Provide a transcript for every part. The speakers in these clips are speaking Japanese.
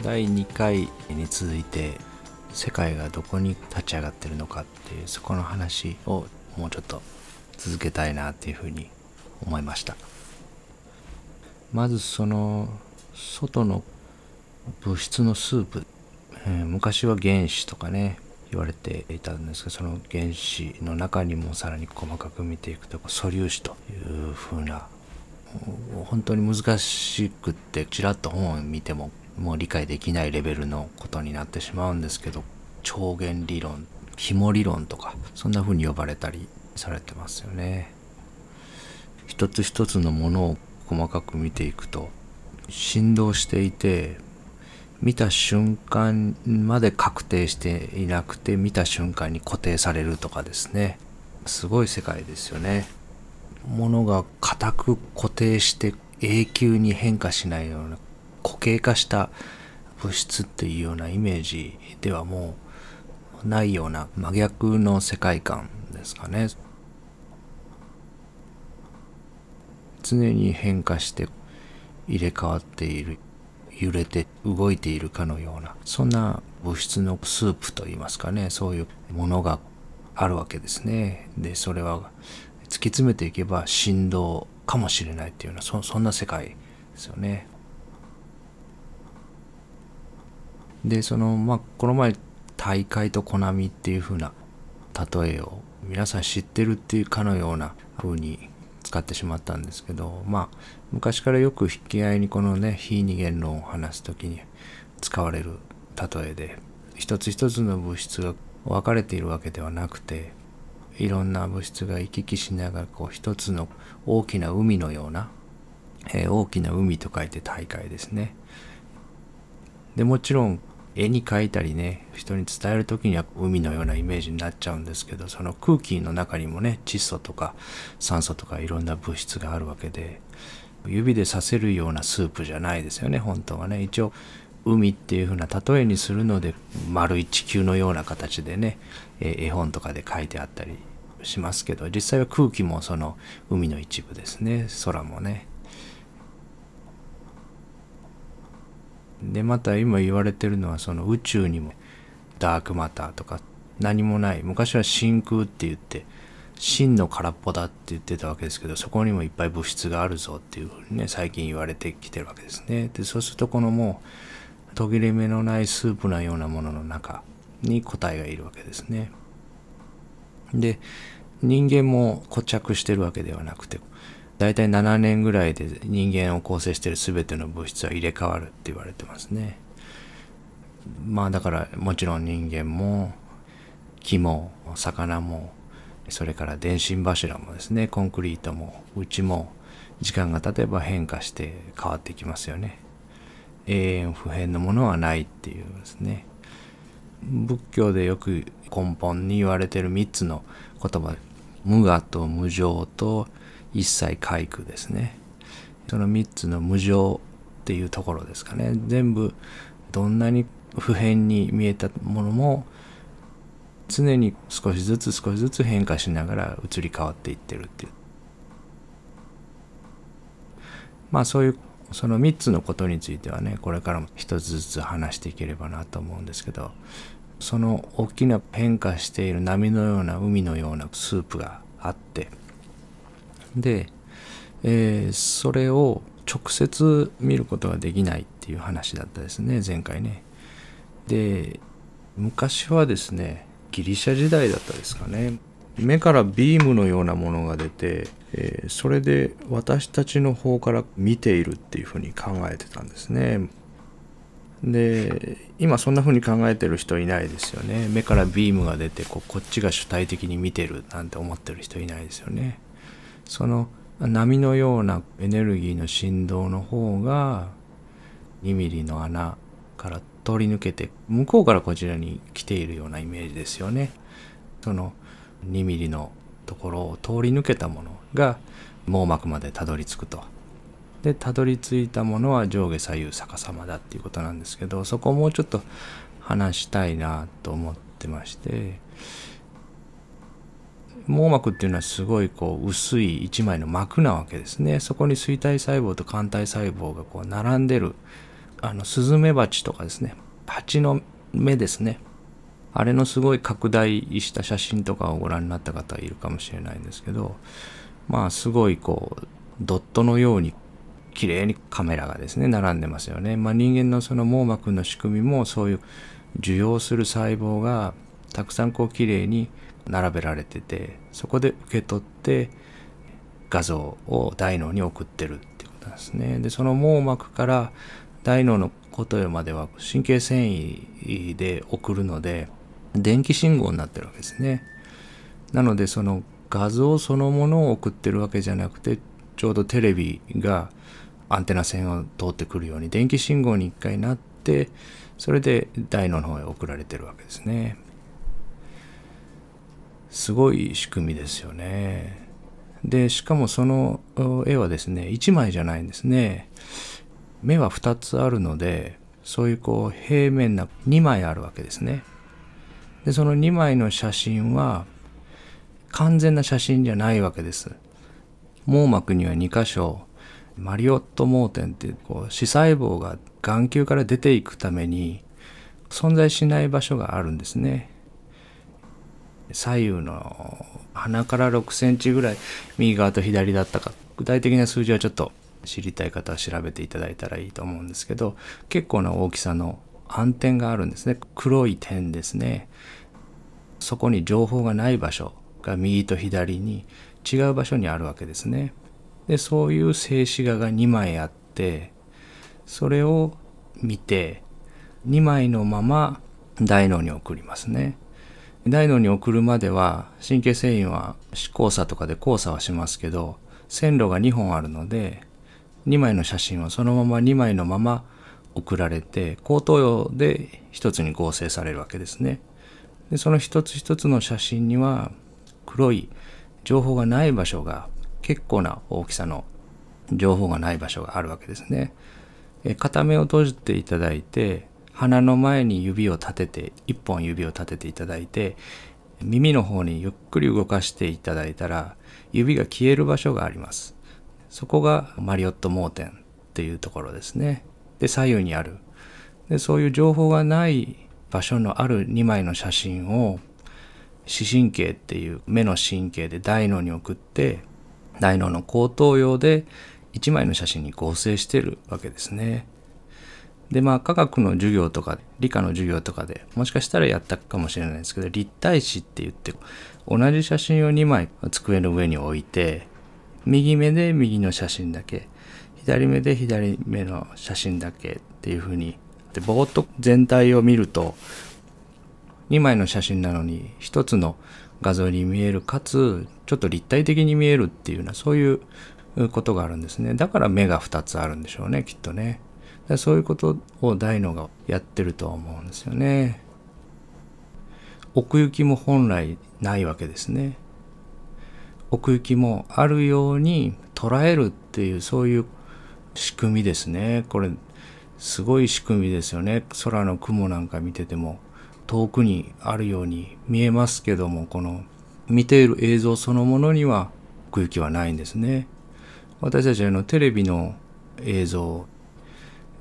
第2回に続いて世界がどこに立ち上がってるのかっていうそこの話をもうちょっと続けたいなっていうふうに思いました。まずその外の物質のスープ、えー、昔は原子とかね言われていたんですがその原子の中にもさらに細かく見ていくと素粒子というふうな本当に難しくってちらっと本を見てももう理解できないレベルのことになってしまうんですけど超弦理論紐理論とかそんな風に呼ばれたりされてますよね。一つ一つのものを細かく見ていくと振動していて見た瞬間まで確定していなくて見た瞬間に固定されるとかですね。すごい世界ですよね。ものが固く固定して永久に変化しないような固形化した物質っていうようなイメージではもうないような真逆の世界観ですかね。常に変化して入れ替わっている揺れて動いているかのようなそんな物質のスープといいますかね。そういうものがあるわけですね。でそれは突き詰めていけば振動かもしれないっていうようなそそんな世界ですよね。でそのまあこの前大会とコナミっていう風な例えを皆さん知ってるっていうかのような風に使ってしまったんですけどまあ昔からよく引き合いにこのね非二元論を話す時に使われる例えで一つ一つの物質が分かれているわけではなくていろんな物質が行き来しながらこう一つの大きな海のような、えー、大きな海と書いて大海ですね。でもちろん絵に描いたりね人に伝える時には海のようなイメージになっちゃうんですけどその空気の中にもね窒素とか酸素とかいろんな物質があるわけで指でさせるようなスープじゃないですよね本当はね。一応海っていう風な例えにするので丸い地球のような形でね絵本とかで書いてあったりしますけど実際は空気もその海の一部ですね。空もね。でまた今言われてるのはその宇宙にもダークマターとか何もない。昔は真空って言って真の空っぽだって言ってたわけですけどそこにもいっぱい物質があるぞっていうふうにね最近言われてきてるわけですね。でそうするとこのもう途切れ目のないスープのようなものの中に答えがいるわけですね。で人間も固着してるわけではなくて大体7年ぐらいで人間を構成している全ての物質は入れ替わるって言われてますね。まあだからもちろん人間も木も魚もそれから電信柱もですねコンクリートもうちも時間が経てば変化して変わってきますよね。永遠不変のものはないっていうですね。仏教でよく根本に言われてる3つの言葉無我と無常と一切皆苦ですね。その3つの無常っていうところですかね。全部どんなに普遍に見えたものも常に少しずつ少しずつ変化しながら移り変わっていってるっていう。まあそういうその3つのことについてはねこれからも一つずつ話していければなと思うんですけどその大きな変化している波のような海のようなスープがあってで、えー、それを直接見ることができないっていう話だったですね前回ね。で昔はですねギリシャ時代だったですかね。目からビームのようなものが出て、えー、それで私たちの方から見ているっていうふうに考えてたんですね。で今そんな風に考えてる人いないですよね。目からビームが出てここっちが主体的に見てるなんて思ってる人いないですよね。その波のようなエネルギーの振動の方が2ミリの穴から通り抜けて向こうからこちらに来ているようなイメージですよね。その2ミリのところを通り抜けたものが網膜までたどり着くと。でたどり着いたものは上下左右逆さまだっていうことなんですけどそこをもうちょっと話したいなと思ってまして網膜っていうのはすごいこう薄い一枚の膜なわけですね。そこに錐体細胞と肝体細胞がこう並んでるあのスズメバチとかですね。蜂の目ですね。あれのすごい拡大した写真とかをご覧になった方いるかもしれないんですけどまあすごいこうドットのように綺麗にカメラがですね並んでますよね。まあ、人間のその網膜の仕組みもそういう受容する細胞がたくさんこう綺麗に並べられててそこで受け取って画像を大脳に送ってるってことなんですね。でその網膜から大脳のことよまでは神経繊維で送るので電気信号になってるわけですね。なのでその画像そのものを送ってるわけじゃなくてちょうどテレビがアンテナ線を通ってくるように電気信号に一回なってそれで大脳の方へ送られてるわけですね。すごい仕組みですよね。で、しかもその絵はですね、1枚じゃないんですね。目は2つあるので、そういうこう平面な2枚あるわけですね。で、その2枚の写真は完全な写真じゃないわけです。網膜には2箇所、マリオット盲点っていうこう視細胞が眼球から出ていくために存在しない場所があるんですね。左右の鼻から6センチぐらい右側と左だったか具体的な数字はちょっと知りたい方は調べていただいたらいいと思うんですけど結構な大きさの暗点があるんですね。黒い点ですね。そこに情報がない場所が右と左に違う場所にあるわけですね。でそういう静止画が2枚あってそれを見て2枚のまま大脳に送りますね。大脳に送るまでは神経繊維は視交差とかで交差はしますけど線路が2本あるので2枚の写真はそのまま2枚のまま送られて高等用で一つに合成されるわけですね。でその一つ一つの写真には黒い情報がない場所が結構な大きさの情報がない場所があるわけですね。片目を閉じていただいて鼻の前に指を立てて一本指を立てていただいて耳の方にゆっくり動かしていただいたら指が消える場所があります。そこがマリオット盲点っていうところですね。で左右にある。でそういう情報がない場所のある2枚の写真を視神経っていう目の神経で大脳に送って大脳の後頭葉で1枚の写真に合成してるわけですね。でまあ科学の授業とか理科の授業とかでもしかしたらやったかもしれないですけど立体視って言って同じ写真を2枚机の上に置いて右目で右の写真だけ左目で左目の写真だけっていうふうにでぼーっと全体を見ると2枚の写真なのに1つの画像に見えるかつちょっと立体的に見えるっていうようなそういうことがあるんですねだから目が2つあるんでしょうねきっとね。そういうことを大脳がやってると思うんですよね。奥行きも本来ないわけですね。奥行きもあるように捉えるっていうそういう仕組みですね。これすごい仕組みですよね。空の雲なんか見てても遠くにあるように見えますけどもこの見ている映像そのものには奥行きはないんですね。私たちのテレビの映像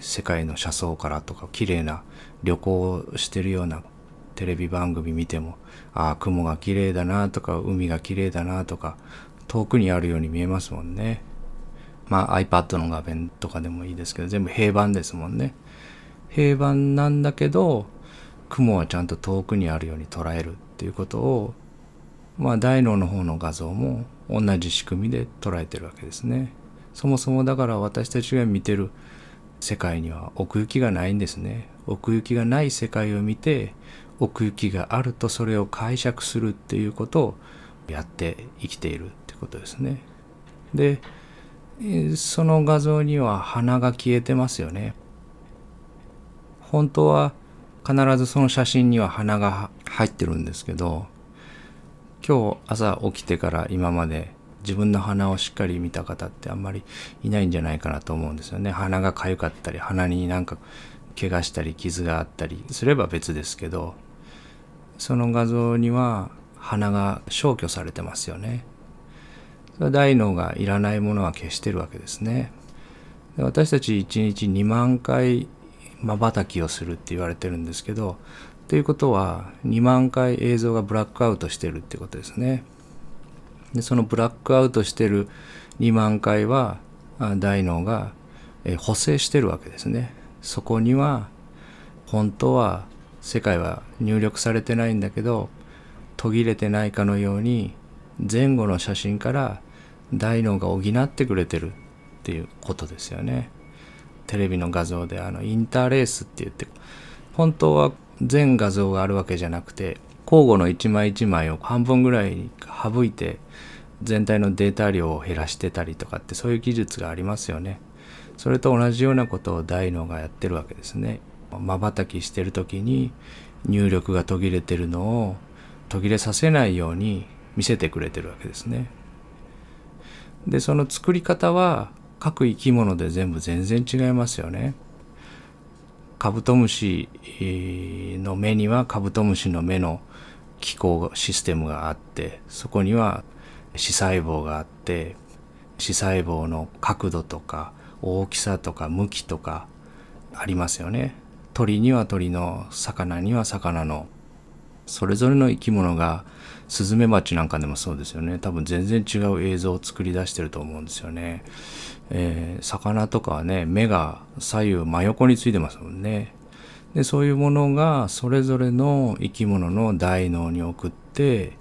世界の車窓からとか綺麗な旅行をしてるようなテレビ番組見てもああ雲が綺麗だなとか海が綺麗だなとか遠くにあるように見えますもんね。まあ iPad の画面とかでもいいですけど全部平板ですもんね。平板なんだけど雲はちゃんと遠くにあるように捉えるっていうことをまあ大脳の方の画像も同じ仕組みで捉えてるわけですね。そもそもだから私たちが見てる世界には奥行きがないんですね。奥行きがない世界を見て奥行きがあるとそれを解釈するっていうことをやって生きているってことですね。でその画像には鼻が消えてますよね。本当は必ずその写真には鼻が入ってるんですけど今日朝起きてから今まで自分の鼻をしっかり見た方ってあんまりいないんじゃないかなと思うんですよね。鼻が痒かったり鼻になんか怪我したり傷があったりすれば別ですけどその画像には鼻が消去されてますよね。大脳がいらないものは消してるわけですね。で私たち1日2万回まばたきをするって言われてるんですけどということは2万回映像がブラックアウトしてるってことですね。でそのブラックアウトしてる2万回は大脳が補正してるわけですね。そこには本当は世界は入力されてないんだけど途切れてないかのように前後の写真から大脳が補ってくれてるっていうことですよね。テレビの画像であのインターレースって言って本当は全画像があるわけじゃなくて交互の一枚一枚を半分ぐらい省いて全体のデータ量を減らしてたりとかってそういう技術がありますよね。それと同じようなことを大脳がやってるわけですね。まばたきしてる時に入力が途切れてるのを途切れさせないように見せてくれてるわけですね。でその作り方は各生き物で全部全然違いますよね。カブトムシの目にはカブトムシの目の機構システムがあってそこには視細胞があって視細胞の角度とか大きさとか向きとかありますよね。鳥には鳥の魚には魚のそれぞれの生き物がスズメバチなんかでもそうですよね。多分全然違う映像を作り出してると思うんですよね、えー、魚とかはね目が左右真横についてますもんね。でそういうものがそれぞれの生き物の大脳に送って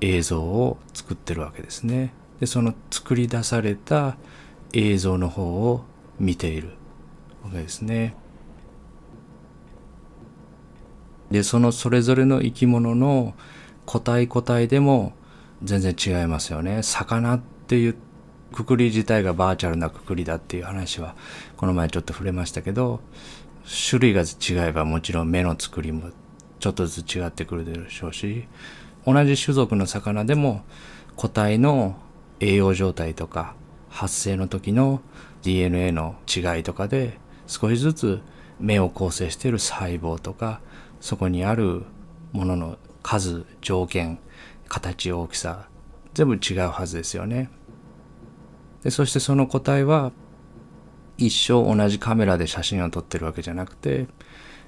映像を作ってるわけですね。でその作り出された映像の方を見ているわけですね。でそのそれぞれの生き物の個体個体でも全然違いますよね。魚っていうくくり自体がバーチャルなくくりだっていう話はこの前ちょっと触れましたけど種類が違えばもちろん目の作りもちょっとずつ違ってくるでしょうし同じ種族の魚でも個体の栄養状態とか発生の時の DNA の違いとかで少しずつ目を構成している細胞とかそこにあるものの数条件形大きさ全部違うはずですよね。でそしてその個体は一生同じカメラで写真を撮ってるわけじゃなくて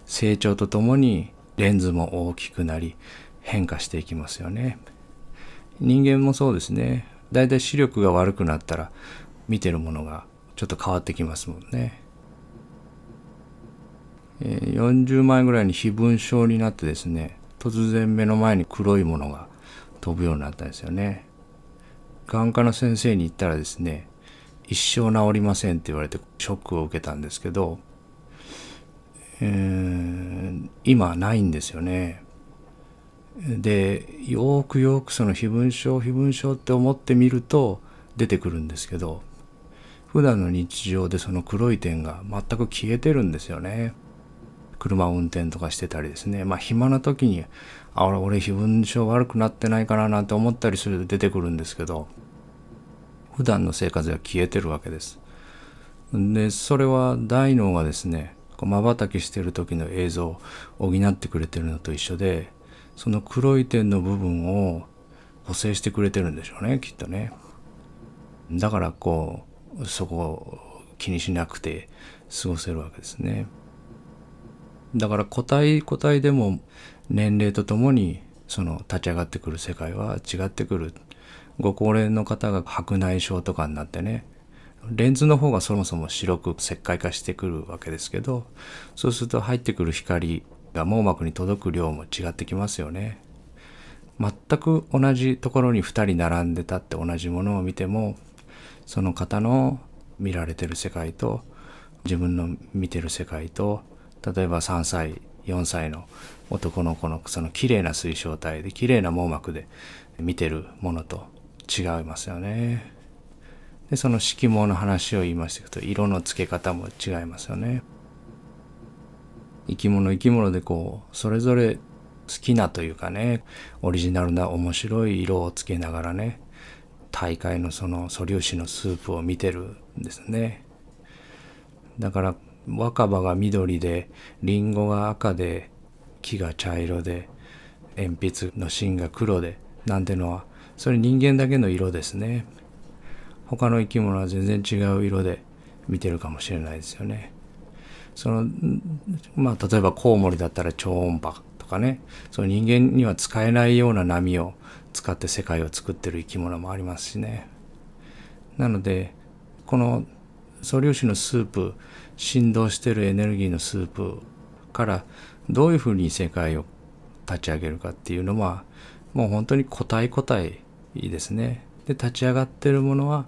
成長とともにレンズも大きくなり変化していきますよね。人間もそうですね。だいたい視力が悪くなったら見てるものがちょっと変わってきますもんね。40枚ぐらいに非分症になってですね突然目の前に黒いものが飛ぶようになったんですよね。眼科の先生に言ったらですね一生治りませんって言われてショックを受けたんですけど、えー、今ないんですよね。でよくよくその非分症非分症って思ってみると出てくるんですけど普段の日常でその黒い点が全く消えてるんですよね。車を運転とかしてたりですね。まあ暇な時に、あ、俺、俺非分症悪くなってないかななんて思ったりすると出てくるんですけど、普段の生活では消えてるわけです。で、それは大脳がですね、まばたきしてる時の映像を補ってくれてるのと一緒で、その黒い点の部分を補正してくれてるんでしょうね、きっとね。だからこう、そこを気にしなくて過ごせるわけですね。だから個体個体でも年齢とともにその立ち上がってくる世界は違ってくる。ご高齢の方が白内障とかになってねレンズの方がそもそも白く石灰化してくるわけですけどそうすると入ってくる光が網膜に届く量も違ってきますよね。全く同じところに2人並んでたって同じものを見てもその方の見られてる世界と自分の見てる世界と例えば3歳4歳の男の子のその綺麗な水晶体で綺麗な網膜で見てるものと違いますよね。でその色毛の話を言いましたけど色の付け方も違いますよね。生き物生き物でこうそれぞれ好きなというかねオリジナルな面白い色をつけながらね大会のその素粒子のスープを見てるんですね。だから若葉が緑でリンゴが赤で木が茶色で鉛筆の芯が黒でなんてのはそれ人間だけの色ですね。他の生き物は全然違う色で見てるかもしれないですよね。そのまあ例えばコウモリだったら超音波とかね。その人間には使えないような波を使って世界を作ってる生き物もありますしね。なのでこの素粒子のスープ振動してるエネルギーのスープからどういうふうに世界を立ち上げるかっていうのはもう本当に個体個体いですね。で立ち上がってるものは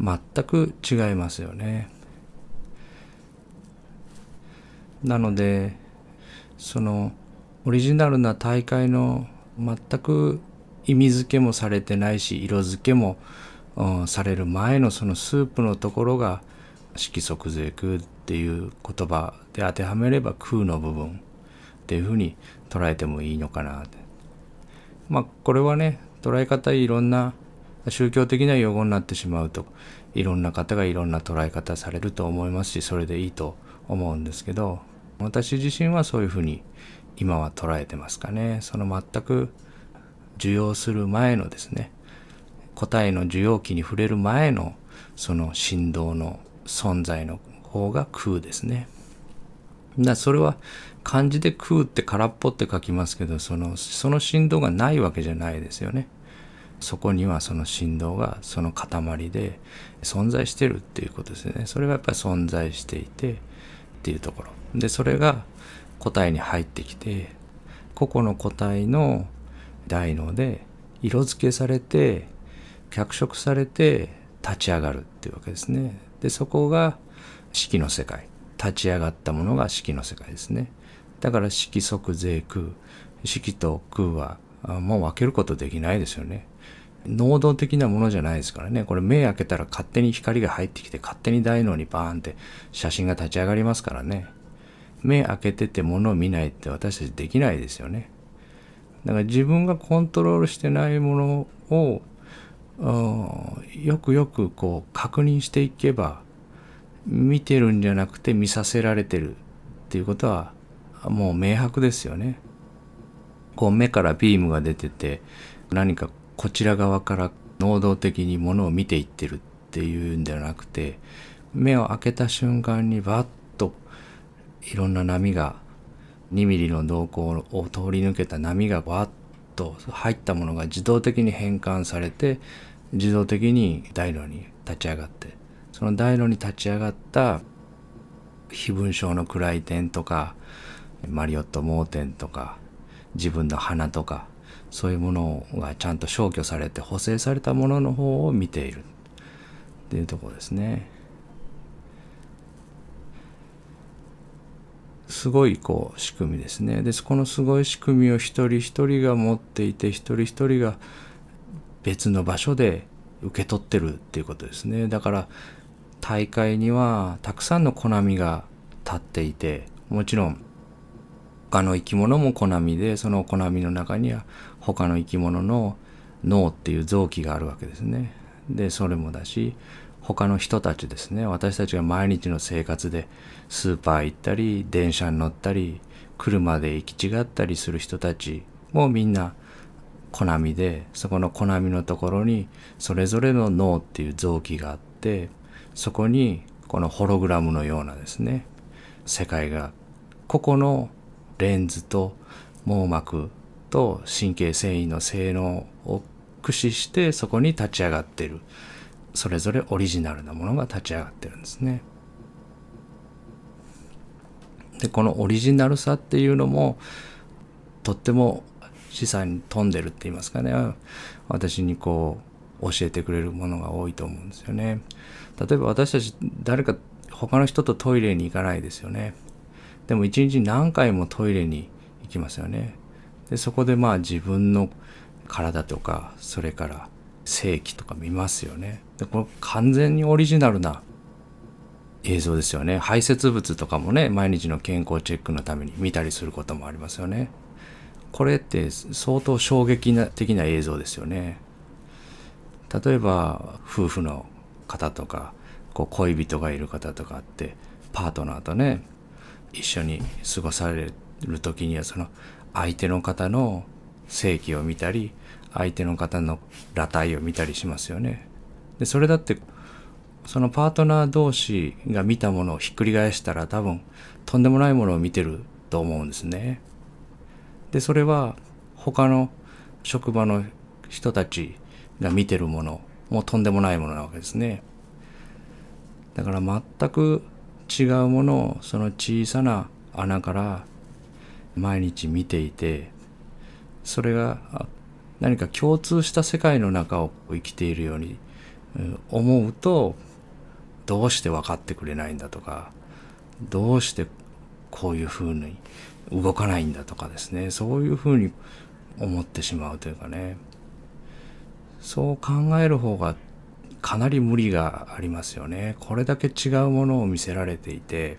全く違いますよね。なのでそのオリジナルな大会の全く意味付けもされてないし色付けも、うん、される前のそのスープのところが色即税空っていう言葉で当てはめれば空の部分っていうふうに捉えてもいいのかなまあこれはね捉え方いろんな宗教的な用語になってしまうといろんな方がいろんな捉え方されると思いますしそれでいいと思うんですけど私自身はそういうふうに今は捉えてますかねその全く受容する前のですね答えの受容器に触れる前のその振動の存在の方が空ですね。だそれは漢字で空って空っぽって書きますけどそのその振動がないわけじゃないですよね。そこにはその振動がその塊で存在してるっていうことですね。それがやっぱり存在していてっていうところ。でそれが個体に入ってきて個々の個体の大脳で色付けされて脚色されて立ち上がるっていうわけですね。でそこが式の世界立ち上がったものが式の世界ですね。だから色即税空式と空はもう分けることできないですよね。能動的なものじゃないですからね。これ目開けたら勝手に光が入ってきて勝手に大脳にバーンって写真が立ち上がりますからね。目開けてて物を見ないって私たちできないですよね。だから自分がコントロールしてないものをよくよくこう確認していけば見てるんじゃなくて見させられてるっていうことはもう明白ですよね。こう目からビームが出てて何かこちら側から能動的にものを見ていってるっていうんではなくて目を開けた瞬間にバッといろんな波が2ミリの瞳孔を通り抜けた波がバッと入ったものが自動的に変換されて自動的に大路に立ち上がってその大路に立ち上がった非分症の暗い点とかマリオット盲点とか自分の鼻とかそういうものがちゃんと消去されて補正されたものの方を見ているっていうところですね。すごいこう仕組みですね。ですこのすごい仕組みを一人一人が持っていて一人一人が別の場所で受け取ってるっていうことですね。だから大会にはたくさんのコナミが立っていてもちろん他の生き物もコナミでそのコナミの中には他の生き物の脳っていう臓器があるわけですね。でそれもだし他の人たちですね私たちが毎日の生活でスーパー行ったり電車に乗ったり車で行き違ったりする人たちもみんなコナミでそこのコナミのところにそれぞれの脳っていう臓器があってそこにこのホログラムのようなですね世界が個々のレンズと網膜と神経繊維の性能を駆使してそこに立ち上がってるそれぞれオリジナルなものが立ち上がってるんですね。でこのオリジナルさっていうのもとっても資産に富んでるって言いますかね私にこう教えてくれるものが多いと思うんですよね。例えば私たち誰か他の人とトイレに行かないですよね。でも一日何回もトイレに行きますよね。でそこでまあ自分の体とかそれから正規とか見ますよね。でこれ完全にオリジナルな映像ですよね。排泄物とかもね毎日の健康チェックのために見たりすることもありますよね。これって相当衝撃的な映像ですよね。例えば夫婦の方とかこう恋人がいる方とかってパートナーとね一緒に過ごされる時にはその相手の方の性器を見たり相手の方の裸体を見たりしますよね。でそれだってそのパートナー同士が見たものをひっくり返したら多分とんでもないものを見てると思うんですね。でそれは他の職場の人たちが見てるものもとんでもないものなわけですね。だから全く違うものをその小さな穴から毎日見ていてそれが何か共通した世界の中を生きているように思うとどうして分かってくれないんだとかどうしてこういうふうに動かないんだとかですね。そういうふうに思ってしまうというかね。そう考える方がかなり無理がありますよね。これだけ違うものを見せられていて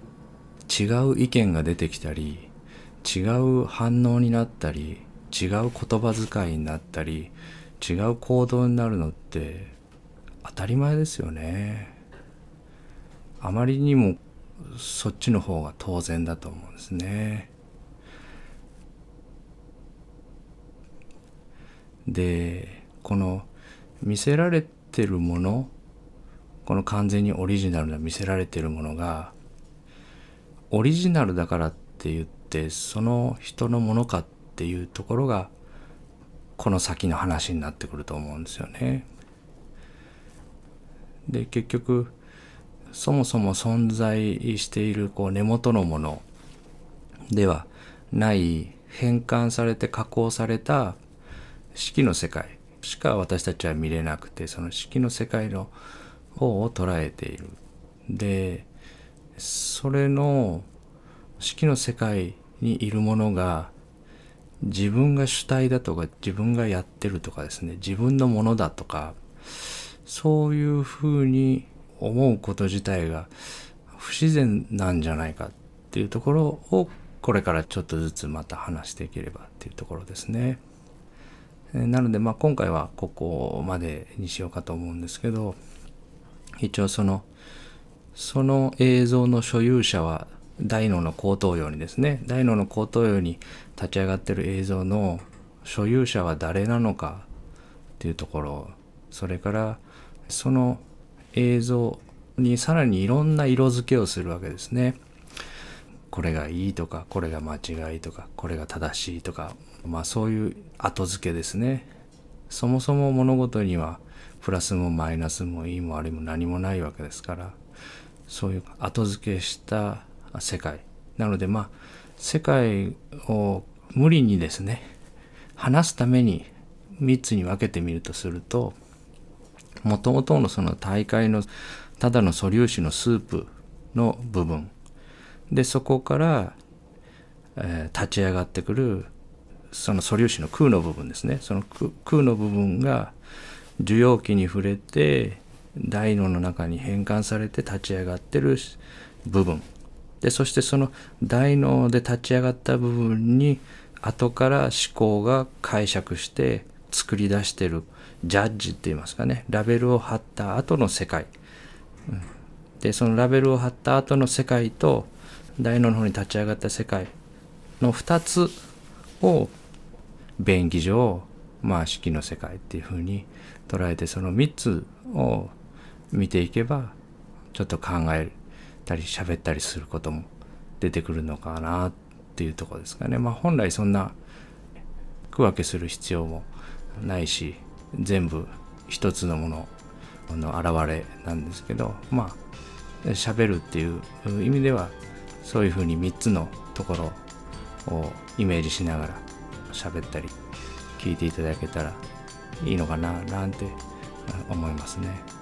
違う意見が出てきたり違う反応になったり違う言葉遣いになったり違う行動になるのって当たり前ですよね。あまりにもそっちの方が当然だと思うんですね。でこの見せられてるものこの完全にオリジナルな見せられてるものがオリジナルだからって言ってその人のものかっていうところがこの先の話になってくると思うんですよね。で結局そもそも存在しているこう根元のものではない変換されて加工された式の世界しか私たちは見れなくてその式の世界の方を捉えている。でそれの式の世界にいるものが自分が主体だとか自分がやってるとかですね自分のものだとかそういうふうに思うこと自体が不自然なんじゃないかっていうところをこれからちょっとずつまた話していければっていうところですね。なのでまあ今回はここまでにしようかと思うんですけど一応そのその映像の所有者は大脳の後頭葉にですね大脳の後頭葉に立ち上がってる映像の所有者は誰なのかっていうところそれからその映像にさらにいろんな色付けをするわけですね。これがいいとかこれが間違いとかこれが正しいとかまあそういう後付けですね。そもそも物事にはプラスもマイナスもいいも悪いも何もないわけですからそういう後付けした世界なのでまあ世界を無理にですね話すために3つに分けてみるとするともともとのその大会のただの素粒子のスープの部分でそこから、えー、立ち上がってくるその素粒子の空の部分ですね。その空の部分が受容器に触れて大脳の中に変換されて立ち上がってる部分。でそしてその大脳で立ち上がった部分に後から思考が解釈して作り出してるジャッジって言いますかね。ラベルを貼った後の世界、でそのラベルを貼った後の世界と大脳の方に立ち上がった世界の2つを便宜上まあ式の世界っていうふうに捉えてその3つを見ていけばちょっと考えたり喋ったりすることも出てくるのかなっていうとこですかね。まあ本来そんな区分けする必要もないし全部一つのものの現れなんですけどまあ喋るっていう意味ではそういうふうに3つのところをイメージしながら喋ったり聞いていただけたらいいのかななんて思いますね。